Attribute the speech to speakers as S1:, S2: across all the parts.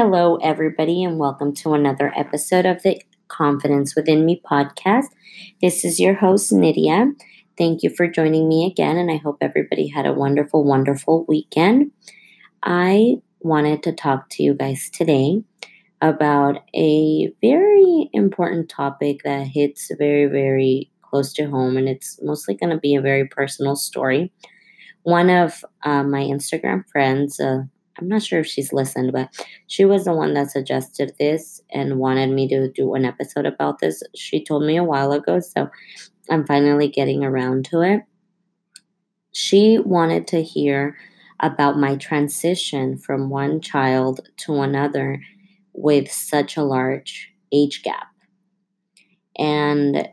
S1: Hello, everybody, and welcome to another episode of the Confidence Within Me podcast. This is your host, Nidia. Thank you for joining me again, and I hope everybody had a wonderful, wonderful weekend. I wanted to talk to you guys today about a very important topic that hits very, very close to home, and it's mostly going to be a very personal story. One of uh, my Instagram friends, uh, I'm not sure if she's listened, but she was the one that suggested this and wanted me to do an episode about this. She told me a while ago, so I'm finally getting around to it. She wanted to hear about my transition from one child to another with such a large age gap. And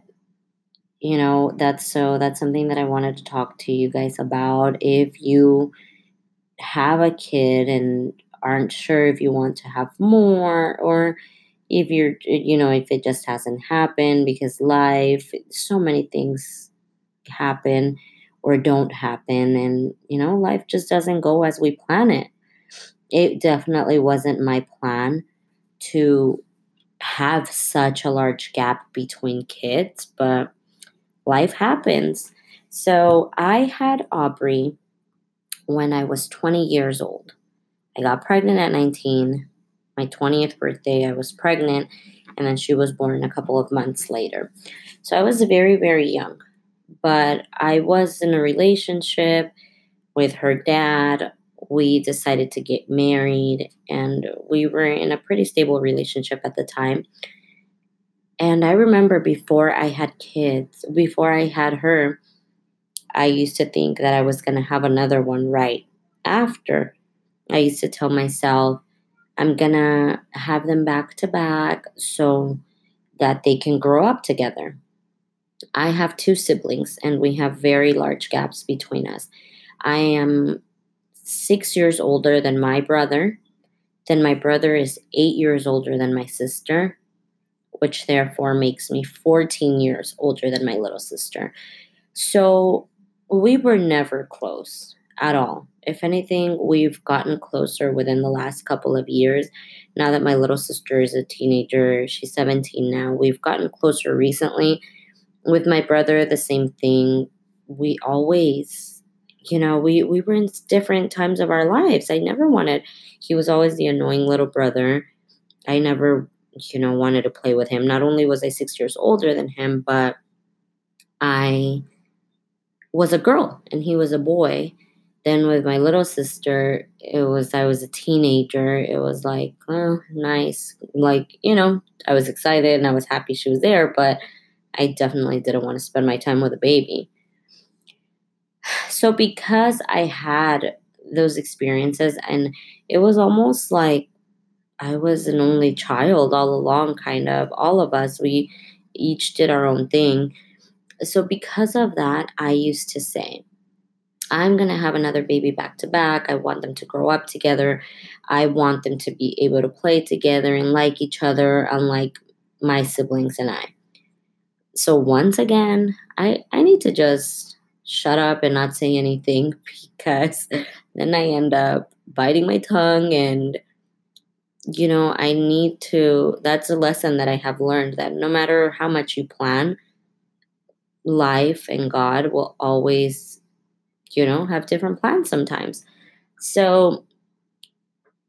S1: you know, that's so that's something that I wanted to talk to you guys about if you have a kid and aren't sure if you want to have more or if you're you know if it just hasn't happened because life so many things happen or don't happen and you know life just doesn't go as we plan it. It definitely wasn't my plan to have such a large gap between kids but life happens. So i had aubrey when I was 20 years old. I got pregnant at 19. My 20th birthday, I was pregnant, and then she was born a couple of months later. So I was very, very young. But I was in a relationship with her dad. We decided to get married, and we were in a pretty stable relationship at the time. And I remember before I had kids, before I had her, I used to think that I was going to have another one right after. I used to tell myself, I'm going to have them back to back so that they can grow up together. I have two siblings and we have very large gaps between us. I am six years older than my brother. Then my brother is eight years older than my sister, which therefore makes me 14 years older than my little sister. So we were never close at all. If anything, we've gotten closer within the last couple of years. Now that my little sister is a teenager, she's 17 now, we've gotten closer recently. With my brother, the same thing. We always, you know, we, we were in different times of our lives. I never wanted, he was always the annoying little brother. I never, you know, wanted to play with him. Not only was I six years older than him, but I was a girl and he was a boy. Then with my little sister, it was I was a teenager. It was like, oh, nice. Like, you know, I was excited and I was happy she was there, but I definitely didn't want to spend my time with a baby. So because I had those experiences and it was almost like I was an only child all along, kind of. All of us, we each did our own thing so because of that, I used to say, I'm going to have another baby back to back. I want them to grow up together. I want them to be able to play together and like each other, unlike my siblings and I. So once again, I, I need to just shut up and not say anything because then I end up biting my tongue and you know, I need to that's a lesson that I have learned that no matter how much you plan, life and God will always, you know, have different plans sometimes. So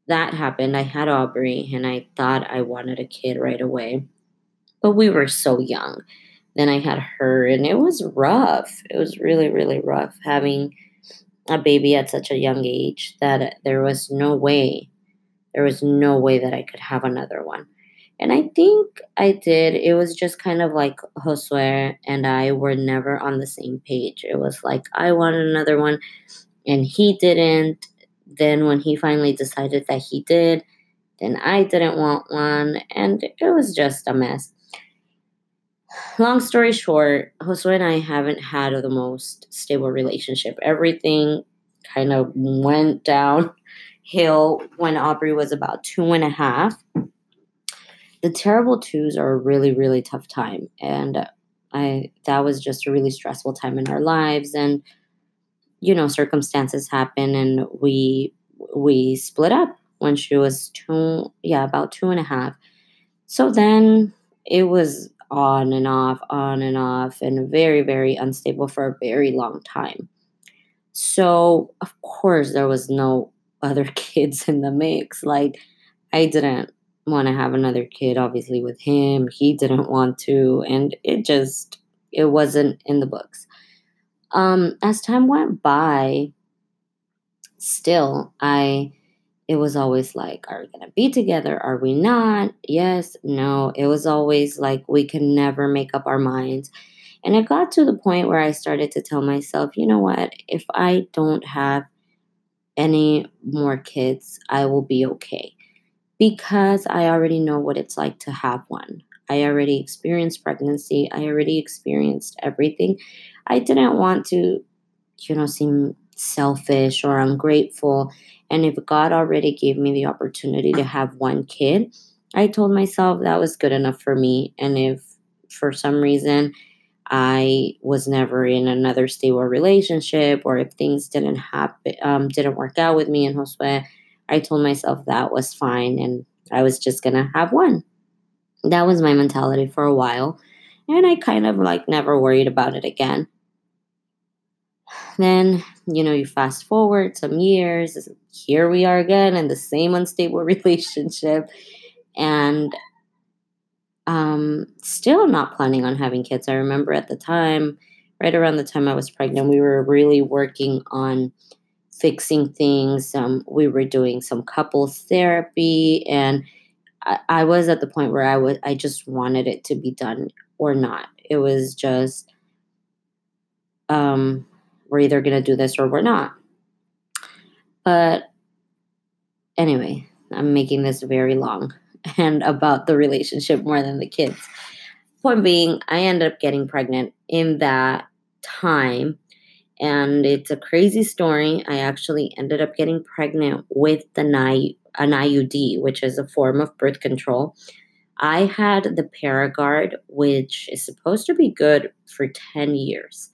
S1: that happened. I had Aubrey and I thought I wanted a kid right away. But we were so young. Then I had her and it was rough. It was really, really rough having a baby at such a young age that there was no way, there was no way that I could have another one. And I think I did. It was just kind of like Josue and I were never on the same page. It was like I wanted another one and he didn't. Then when he finally decided that he did, then I didn't want one and it was just a mess. Long story short, Josue and I haven't had the most stable relationship. Everything kind of went downhill when Aubrey was about two and a half the terrible twos are a really really tough time and i that was just a really stressful time in our lives and you know circumstances happen and we we split up when she was two, yeah, about two and a half. So then it was on and off, on and off, and very, very unstable for a very long time. So, of course, there was no other kids in the mix. Like, I didn't want to have another kid, obviously, with him. He didn't want to, and it just, it wasn't in the books. Um, as time went by, still, I it was always like, are we to be together? Are we not? Yes, no. It was always like we can never make up our minds. And it got to the point where I started to tell myself, you know what? If I don't have any more kids, I will be okay. Because I already know what it's like to have one. I already experienced pregnancy. I already experienced everything. I didn't want to, you know, seem selfish or ungrateful and if God already gave me the opportunity to have one kid, I told myself that was good enough for me. And if for some reason I was never in another stable relationship, or if things didn't happen, um, didn't work out with me and Josue, I told myself that was fine, and I was just gonna have one. That was my mentality for a while, and I kind of like never worried about it again. Then, you know, you fast forward some years, here we are again in the same unstable relationship and um, still not planning on having kids. I remember at the time, right around the time I was pregnant, we were really working on fixing things. Um, we were doing some couples therapy, and I, I was at the point where I was I just wanted it to be done or not. It was just um, we're either to do this or we're not. But anyway, I'm making this very long and about the relationship more than the kids. Point being, I ended up getting pregnant in that time. And it's a crazy story. I actually ended up getting pregnant with the an IUD, which is a form of birth control. I had the Paragard, which is supposed to be good for 10 years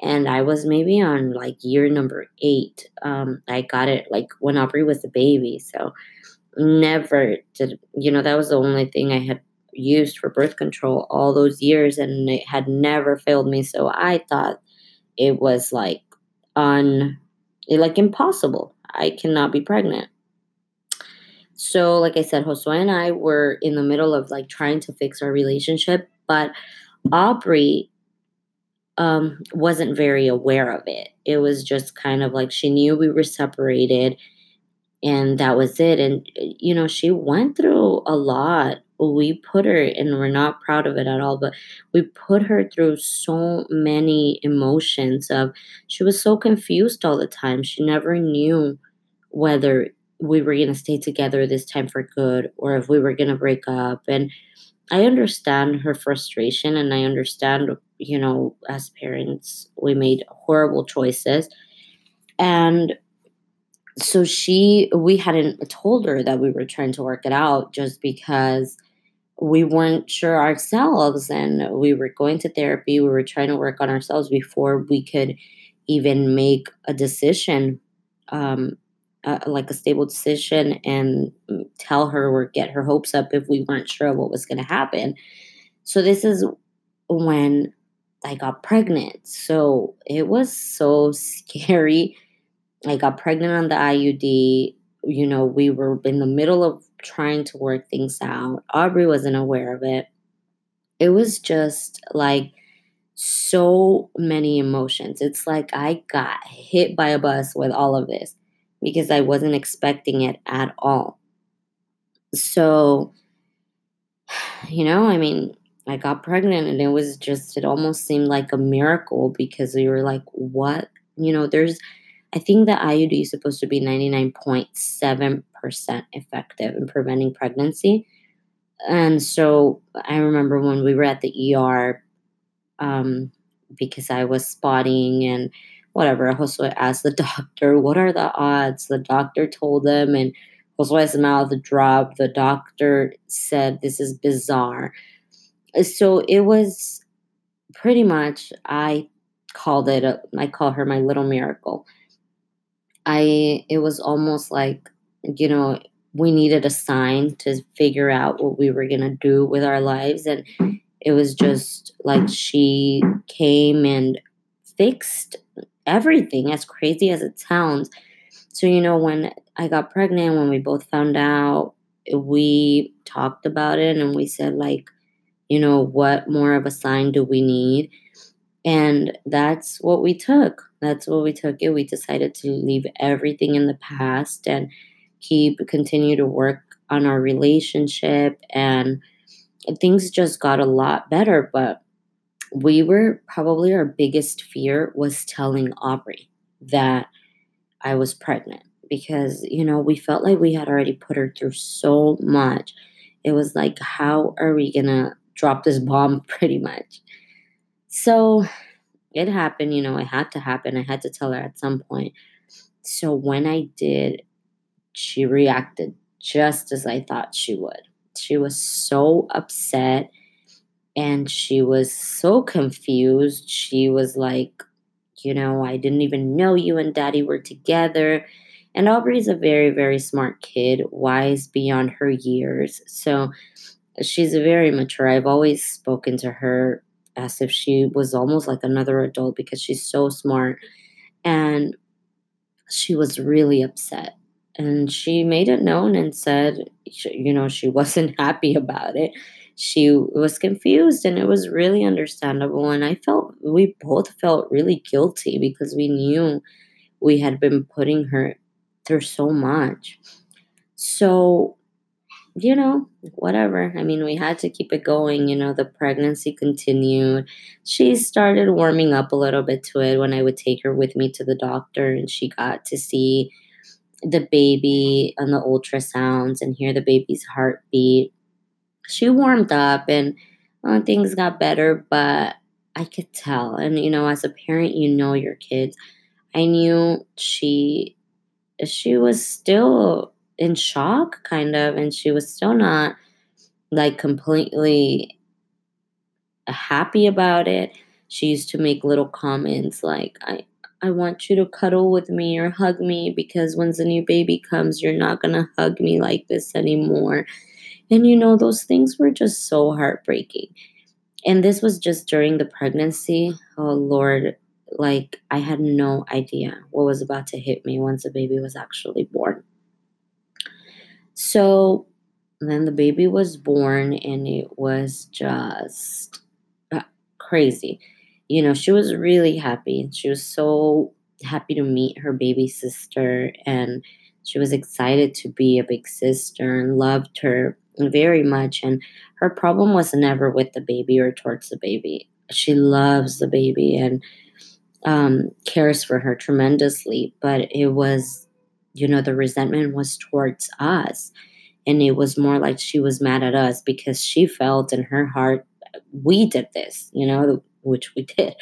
S1: and I was maybe on like year number eight. Um, I got it like when Aubrey was a baby, so never did you know that was the only thing I had used for birth control all those years, and it had never failed me. So I thought it was like un like impossible. I cannot be pregnant. So, like I said, Josue and I were in the middle of like trying to fix our relationship, but Aubrey um, wasn't very aware of it. It was just kind of like she knew we were separated and that was it. And, you know, she went through a lot. We put her, and we're not proud of it at all, but we put her through so many emotions of she was so confused all the time. She never knew whether we were going to stay together this time for good or if we were going to break up. And I understand her frustration and I understand, you know, as parents, we made horrible choices. And so she, we hadn't told her that we were trying to work it out just because we weren't sure ourselves and we were going to therapy. We were trying to work on ourselves before we could even make a decision um, uh, like a stable decision and tell her or get her hopes up if we weren't sure what was going to happen. So this is when I got pregnant. So it was so scary. I got pregnant on the IUD. You know, we were in the middle of trying to work things out. Aubrey wasn't aware of it. It was just like so many emotions. It's like I got hit by a bus with all of this because I wasn't expecting it at all. So, you know, I mean, I got pregnant and it was just, it almost seemed like a miracle because we were like, what? You know, there's, I think the IUD is supposed to be 99.7% effective in preventing pregnancy. And so I remember when we were at the ER, um, because I was spotting and whatever. Josue asked the doctor, What are the odds? The doctor told them, and Josue's mouth dropped. The doctor said, This is bizarre. So it was pretty much, I called it, a, I call her my little miracle. I, it was almost like, you know, we needed a sign to figure out what we were going to do with our lives. And it was just like she came and fixed everything, as crazy as it sounds. So, you know, when I got pregnant, when we both found out, we talked about it and we said, like, you know, what more of a sign do we need? And that's what we took. That's what we took it. We decided to leave everything in the past and keep continue to work on our relationship and things just got a lot better but we were probably our biggest fear was telling Aubrey that I was pregnant because you know we felt like we had already put her through so much it was like how are we to drop this bomb pretty much so it happened you know it had to happen i had to tell her at some point so when i did she reacted just as I thought she would. She was so upset and she was so confused. She was like, you know, I didn't even know you and daddy were together. And Aubrey's a very, very smart kid, wise beyond her years. So she's very mature. I've always spoken to her as if she was almost like another adult because she's so smart. And she was really upset. And she made it known and said you know she wasn't happy about it. She was confused and it was really understandable. And i felt we both felt really guilty because we knew we had been putting her through so much. So you know whatever i mean we had to keep it going you know the pregnancy continued she started warming up a little bit to it when i would take her with me to the doctor and she got to see the baby on the ultrasounds and hear the baby's heartbeat. She warmed up and uh, things got better, but I could tell. And, you know, as a parent, you know your kids. I knew she she was still in shock kind of and she was still not like completely happy about it she used to make little comments like i I want you to cuddle with me or hug me because when the new baby comes, you're not going to hug me like this anymore. And you know, those things were just so heartbreaking. And this was just during the pregnancy. Oh, Lord. Like, I had no idea what was about to hit me once the baby was actually born. So then the baby was born, and it was just uh, crazy you know, she was really happy. She was so happy to meet her baby sister and she was excited to be a big sister and loved her very much. And her problem was never with the baby or towards the baby. She loves the baby and um, cares for her tremendously. But it was, you know, the resentment was towards us. And it was more like she was mad at us because she felt in her heart, we did this, you know, which we did.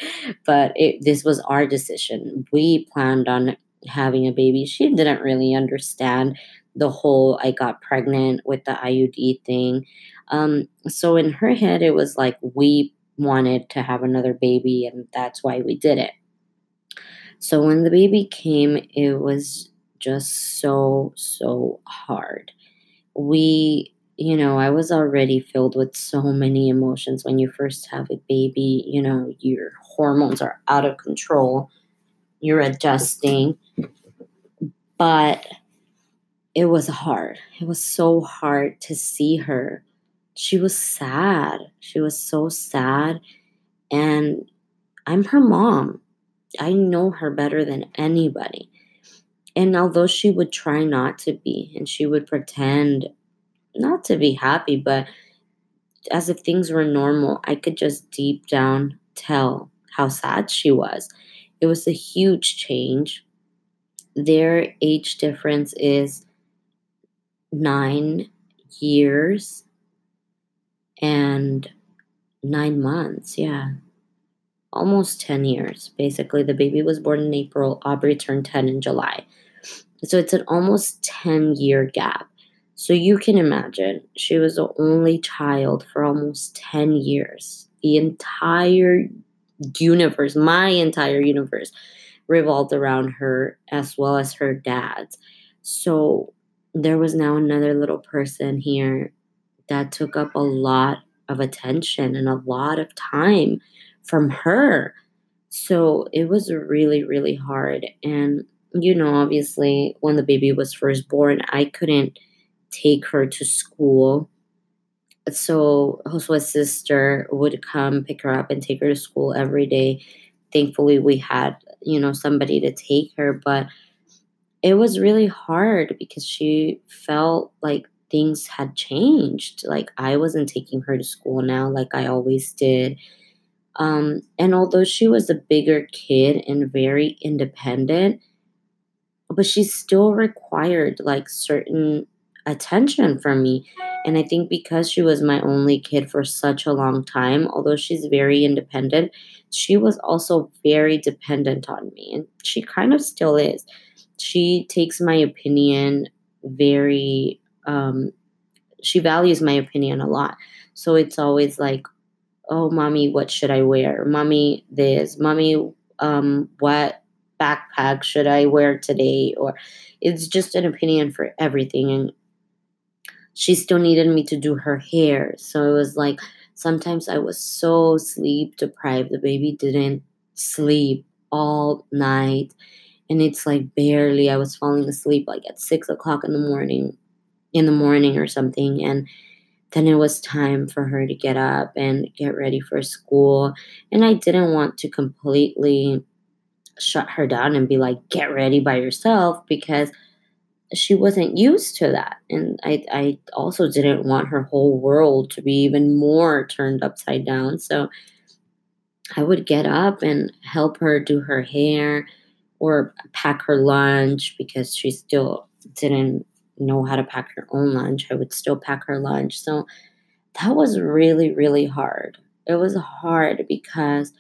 S1: But it, this was our decision. We planned on having a baby. She didn't really understand the whole I got pregnant with the IUD thing. Um, so in her head, it was like we wanted to have another baby, and that's why we did it. So when the baby came, it was just so, so hard. We you know, I was already filled with so many emotions when you first have a baby. You know, your hormones are out of control, you're adjusting. But it was hard. It was so hard to see her. She was sad. She was so sad. And I'm her mom. I know her better than anybody. And although she would try not to be and she would pretend not to be happy, but as if things were normal, I could just deep down tell how sad she was. It was a huge change. Their age difference is nine years and nine months. Yeah. Almost 10 years. Basically, the baby was born in April. Aubrey turned 10 in July. So it's an almost 10 year gap. So you can imagine, she was the only child for almost 10 years. The entire universe, my entire universe, revolved around her as well as her dad's. So there was now another little person here that took up a lot of attention and a lot of time from her. So it was really, really hard. And, you know, obviously, when the baby was first born, I couldn't take her to school. So Josue's sister would come pick her up and take her to school every day. Thankfully, we had, you know, somebody to take her, but it was really hard because she felt like things had changed. Like I wasn't taking her to school now like I always did. Um, and although she was a bigger kid and very independent, but she still required like certain attention from me. And I think because she was my only kid for such a long time, although she's very independent, she was also very dependent on me. And she kind of still is. She takes my opinion very um, she values my opinion a lot. So it's always like, oh, mommy, what should I wear? Mommy, this. Mommy, um, what backpack should I wear today? Or it's just an opinion for everything. And she still needed me to do her hair. So it was like sometimes I was so sleep deprived. The baby didn't sleep all night. And it's like barely I was falling asleep like at six o'clock in the morning in the morning or something and then it was time for her to get up and get ready for school and i didn't want to completely shut her down and be like get ready by yourself because she wasn't used to that and I, I also didn't want her whole world to be even more turned upside down so i would get up and help her do her hair or pack her lunch because she still didn't know how to pack her own lunch. I would still pack her lunch. So that was really, really hard. It was hard because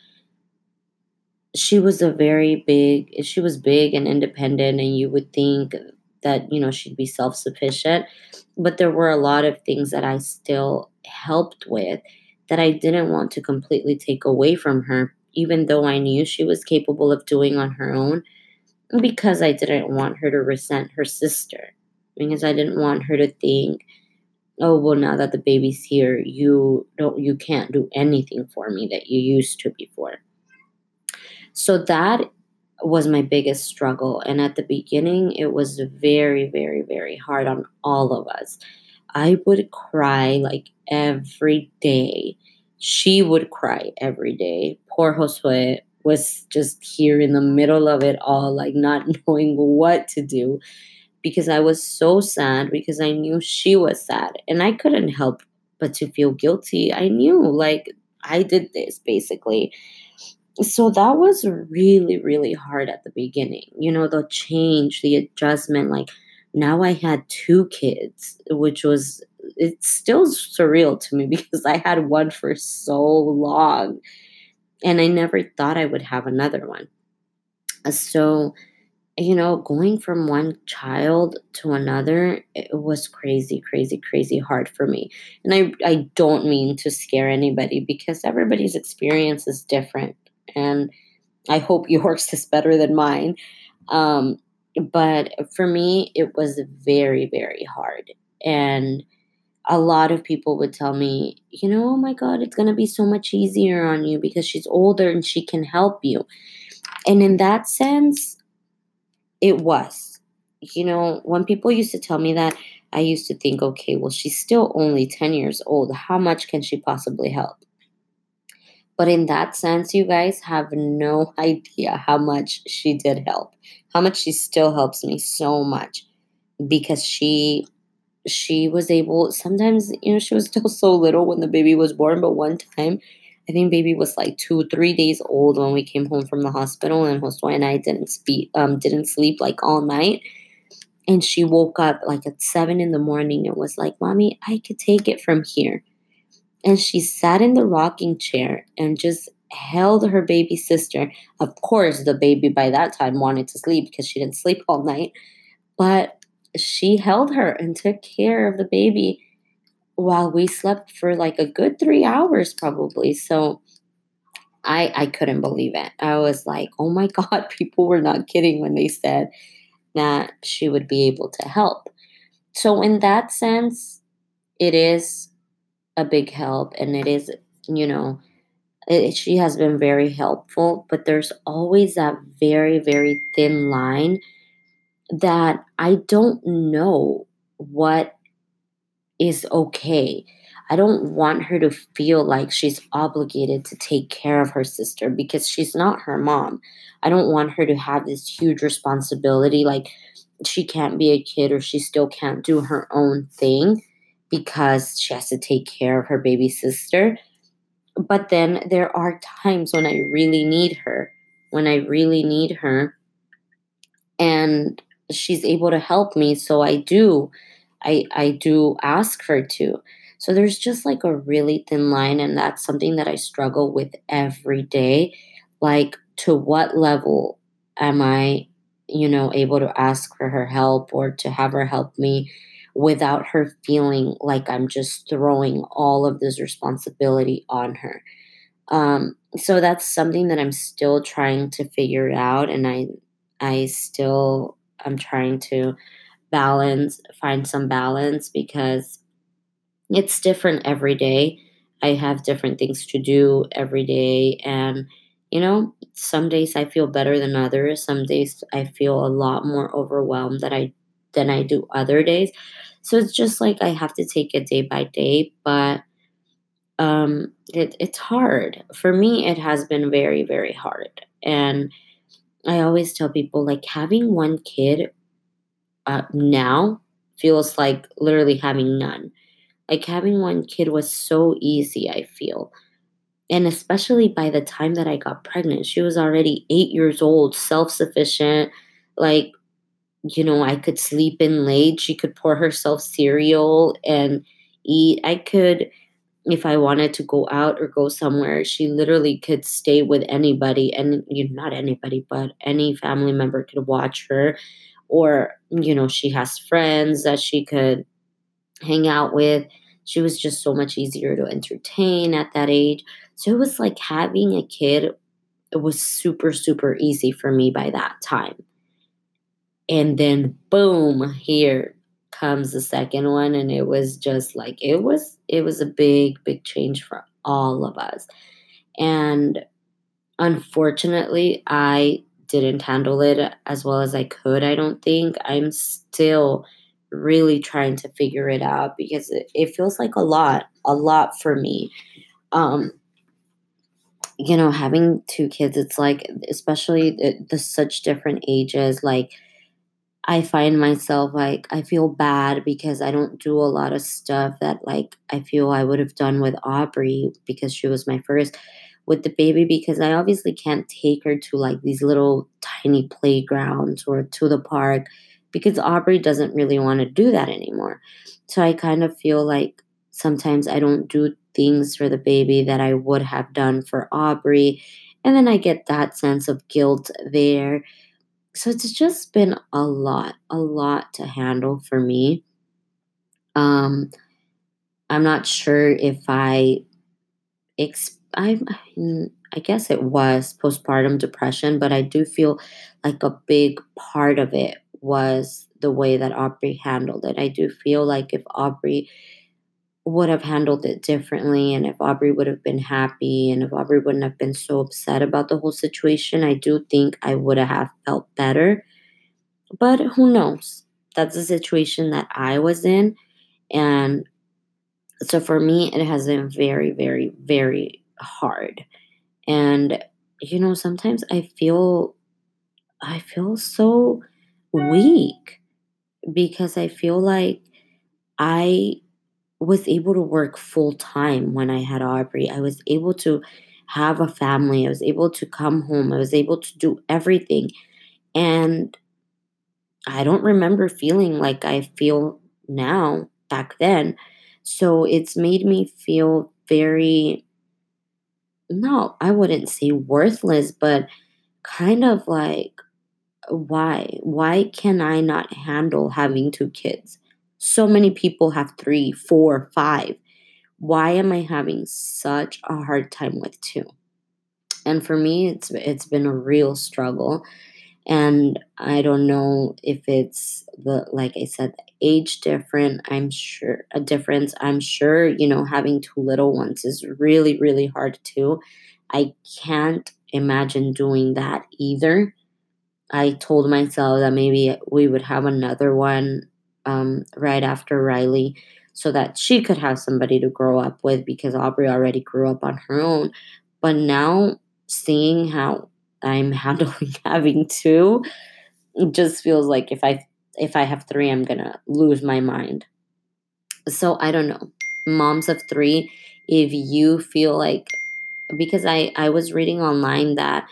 S1: she was a very big, she was big and independent, and you would think that, you know, she'd be self sufficient. But there were a lot of things that I still helped with that I didn't want to completely take away from her, even though I knew she was capable of doing on her own, because I didn't want her to resent her sister because I didn't want her to think, oh well now that the baby's here, you don't you can't do anything for me that you used to before. So that was my biggest struggle. And at the beginning, it was very, very, very hard on all of us. I would cry like every day. She would cry every day. Poor Josue was just here in the middle of it all, like not knowing what to do because I was so sad because I knew she was sad and I couldn't help but to feel guilty. I knew like I did this basically. So that was really, really hard at the beginning. You know, the change, the adjustment. Like now I had two kids, which was, it's still surreal to me because I had one for so long and I never thought I would have another one. So, you know, going from one child to another, it was crazy, crazy, crazy hard for me. And I, I don't mean to scare anybody because everybody's experience is different. And I hope yours is better than mine. Um, but for me, it was very, very hard. And a lot of people would tell me, you know, oh my God, it's going to be so much easier on you because she's older and she can help you. And in that sense, it was. You know, when people used to tell me that, I used to think, okay, well, she's still only 10 years old. How much can she possibly help? But in that sense, you guys have no idea how much she did help, how much she still helps me so much because she she was able sometimes you know she was still so little when the baby was born but one time I think baby was like two, three days old when we came home from the hospital, and Josue and I didn't speak, um, didn't sleep like all night. And she woke up like at seven in the morning and was like, "Mommy, I could take it from here." And she sat in the rocking chair and just held her baby sister. Of course, the baby by that time wanted to sleep because she didn't sleep all night, but she held her and took care of the baby while we slept for like a good three hours probably. So I I couldn't believe it. I was like, oh my God, people were not kidding when they said that she would be able to help. so in that sense, it is a big help and it is, you know, it, she has been very helpful, but there's always that very, very thin line that I don't know what is okay. I don't want her to feel like she's obligated to take care of her sister because she's not her mom. I don't want her to have this huge responsibility like she can't be a kid or she still can't do her own thing because she has to take care of her baby sister. But then there are times when I really need her, when I really need her, and she's able to help me. So I do, I, I do ask her to. So there's just like a really thin line, and that's something that I struggle with every day. Like, to what level am I, you know, able to ask for her help or to have her help me without her feeling like I'm just throwing all of this responsibility on her? Um, so that's something that I'm still trying to figure out, and I, I still, I'm trying to balance, find some balance because it's different every day. I have different things to do every day. And, you know, some days I feel better than others. Some days I feel a lot more overwhelmed that I than I do other days. So it's just like I have to take it day by day. But um it, it's hard. For me, it has been very, very hard. And I always tell people like having one kid uh, now feels like literally having none like having one kid was so easy, I feel. And especially by the time that I got pregnant, she was already eight years old, self sufficient. Like, you know, I could sleep in late. She could pour herself cereal and eat. I could, if I wanted to go out or go somewhere, she literally could stay with anybody and you know, not anybody, but any family member could watch her. Or, you know, she has friends that she could hang out with. She was just so much easier to entertain at that age. So it was like having a kid, it was super, super easy for me by that time. And then boom, here comes the second one. And it was just like it was it was a big, big change for all of us. And unfortunately, I didn't handle it as well as I could, I don't think. I'm still really trying to figure it out because it, it feels like a lot, a lot for me. Um, you know, having two kids, it's like, especially the, the such different ages, like, I find myself like I feel bad because I don't do a lot of stuff that like I feel I would have done with Aubrey because she was my first with the baby because I obviously can't take her to like these little tiny playgrounds or to the park because Aubrey doesn't really want to do that anymore. So I kind of feel like sometimes I don't do things for the baby that I would have done for Aubrey. And then I get that sense of guilt there. So it's just been a lot, a lot to handle for me. Um, I'm not sure if I, exp- I, I guess it was postpartum depression, but I do feel like a big part of it was the way that Aubrey handled it. I do feel like if Aubrey would have handled it differently and if Aubrey would have been happy and if Aubrey wouldn't have been so upset about the whole situation, I do think I would have felt better. But who knows? That's the situation that I was in. And so for me, it has been very, very, very hard. And, you know, sometimes I feel, I feel so weak because I feel like I was able to work full time when I had Aubrey. I was able to have a family. I was able to come home. I was able to do everything. And I don't remember feeling like I feel now back then. So it's made me feel very, no, I wouldn't say worthless, but kind of like why? Why can I not handle having two kids? So many people have three, four, five. Why am I having such a hard time with two? And for me, it's it's been a real struggle. and I don't know if it's the like I said, age different. I'm sure a difference. I'm sure you know having two little ones is really really hard too. I can't imagine doing that either. I told myself that maybe we would have another one um, right after Riley so that she could have somebody to grow up with because Aubrey already grew up on her own. But now seeing how I'm handling having two, it just feels like if I if I have three, I'm gonna lose my mind. So I don't know. Moms of three, if you feel like because I, I was reading online that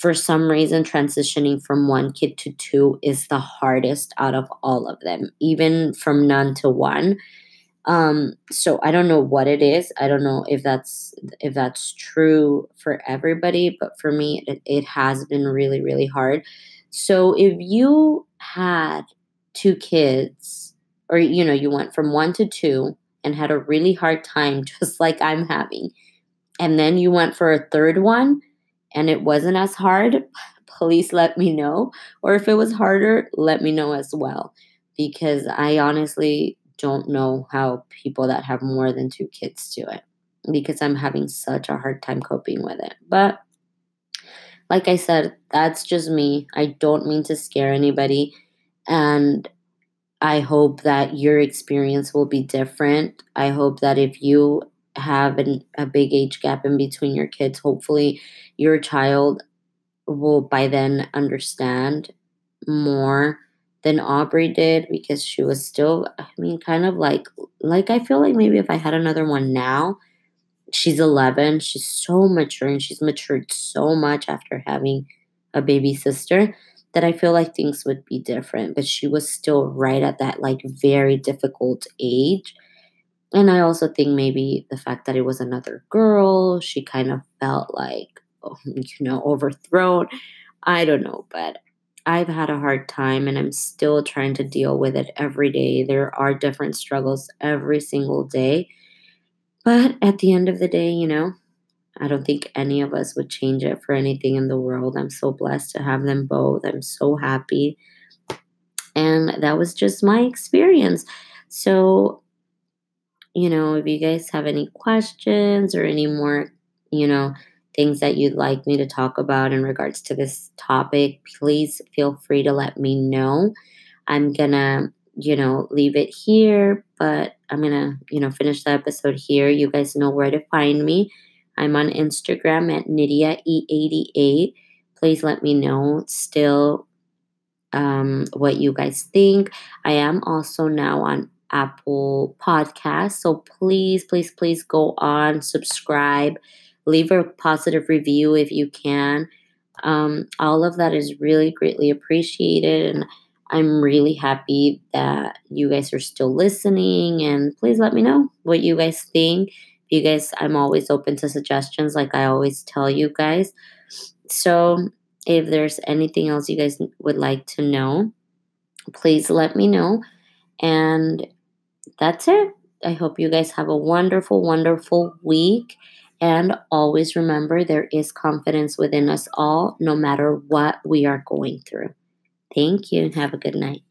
S1: for some reason transitioning from one kid to two is the hardest out of all of them, even from none to one. Um, so I don't know what it is. I don't know if that's if that's true for everybody, but for me it, it has been really, really hard. So if you had two kids, or you know, you went from one to two and had a really hard time, just like I'm having, and then you went for a third one and it wasn't as hard, please let me know. Or if it was harder, let me know as well. Because I honestly don't know how people that have more than two kids do it because I'm having such a hard time coping with it. But like I said, that's just me. I don't mean to scare anybody. And I hope that your experience will be different. I hope that if you have an, a big age gap in between your kids, hopefully your child will by then understand more than Aubrey did because she was still, I mean, kind of like, like I feel like maybe if I had another one now, she's 11, she's so mature and she's matured so much after having a baby sister that I feel like things would be different. But she was still right at that like very difficult age. And I also think maybe the fact that it was another girl, she kind of felt like, oh, you know, overthrown. I don't know, but I've had a hard time and I'm still trying to deal with it every day. There are different struggles every single day. But at the end of the day, you know, I don't think any of us would change it for anything in the world. I'm so blessed to have them both. I'm so happy. And that was just my experience. So, you know, if you guys have any questions or any more, you know, things that you'd like me to talk about in regards to this topic, please feel free to let me know. I'm gonna, you know, leave it here, but I'm gonna, you know, finish the episode here. You guys know where to find me. I'm on Instagram at Nidia E88. Please let me know still um, what you guys think. I am also now on Apple Podcasts, so please, please, please go on, subscribe leave a positive review if you can. Um, all of that is really greatly appreciated. And I'm really happy that you guys are still listening. And please let me know what you guys think. You guys, I'm always open to suggestions, like I always tell you guys. So if there's anything else you guys would like to know, please let me know. And that's it. I hope you guys have a wonderful, wonderful week. And always remember there is confidence within us all, no matter what we are going through. Thank you and have a good night.